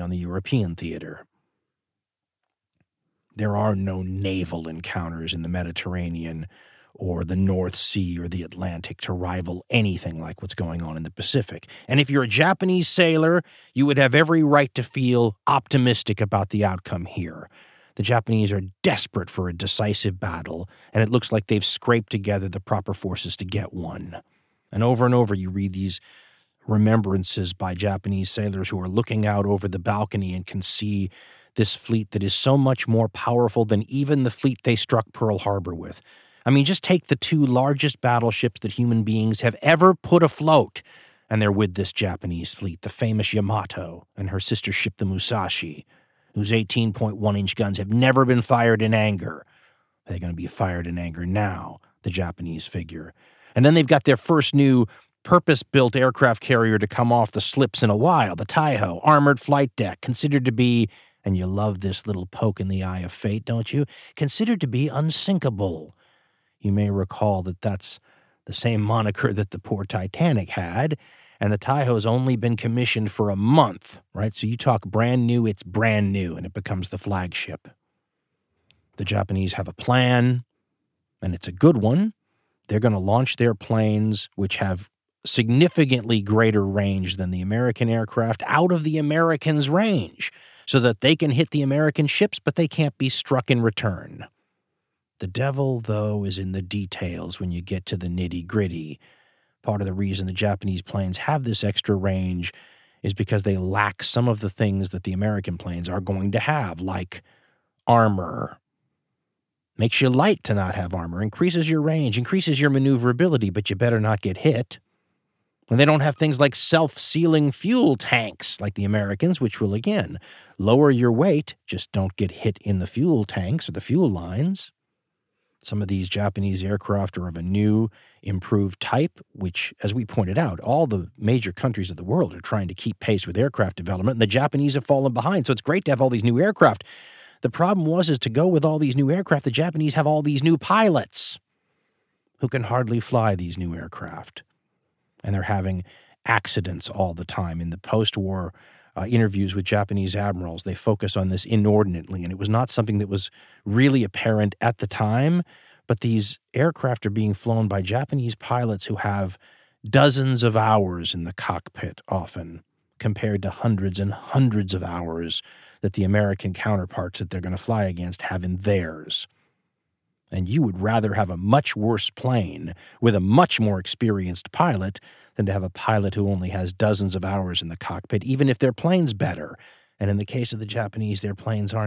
on the European theater. There are no naval encounters in the Mediterranean or the North Sea or the Atlantic to rival anything like what's going on in the Pacific. And if you're a Japanese sailor, you would have every right to feel optimistic about the outcome here. The Japanese are desperate for a decisive battle, and it looks like they've scraped together the proper forces to get one. And over and over, you read these remembrances by Japanese sailors who are looking out over the balcony and can see this fleet that is so much more powerful than even the fleet they struck Pearl Harbor with. I mean, just take the two largest battleships that human beings have ever put afloat, and they're with this Japanese fleet, the famous Yamato and her sister ship, the Musashi, whose 18.1 inch guns have never been fired in anger. They're going to be fired in anger now, the Japanese figure. And then they've got their first new purpose built aircraft carrier to come off the slips in a while, the Taiho, armored flight deck, considered to be, and you love this little poke in the eye of fate, don't you? Considered to be unsinkable. You may recall that that's the same moniker that the poor Titanic had, and the Taiho's only been commissioned for a month, right? So you talk brand new, it's brand new, and it becomes the flagship. The Japanese have a plan, and it's a good one. They're going to launch their planes, which have significantly greater range than the American aircraft, out of the Americans' range so that they can hit the American ships, but they can't be struck in return. The devil, though, is in the details when you get to the nitty gritty. Part of the reason the Japanese planes have this extra range is because they lack some of the things that the American planes are going to have, like armor. Makes you light to not have armor, increases your range, increases your maneuverability, but you better not get hit. And they don't have things like self sealing fuel tanks like the Americans, which will again lower your weight, just don't get hit in the fuel tanks or the fuel lines. Some of these Japanese aircraft are of a new, improved type, which, as we pointed out, all the major countries of the world are trying to keep pace with aircraft development, and the Japanese have fallen behind. So it's great to have all these new aircraft. The problem was is to go with all these new aircraft, the Japanese have all these new pilots who can hardly fly these new aircraft. And they're having accidents all the time. In the post war uh, interviews with Japanese admirals, they focus on this inordinately, and it was not something that was really apparent at the time. But these aircraft are being flown by Japanese pilots who have dozens of hours in the cockpit, often compared to hundreds and hundreds of hours that the American counterparts that they're going to fly against have in theirs. And you would rather have a much worse plane with a much more experienced pilot than to have a pilot who only has dozens of hours in the cockpit, even if their plane's better. And in the case of the Japanese, their planes aren't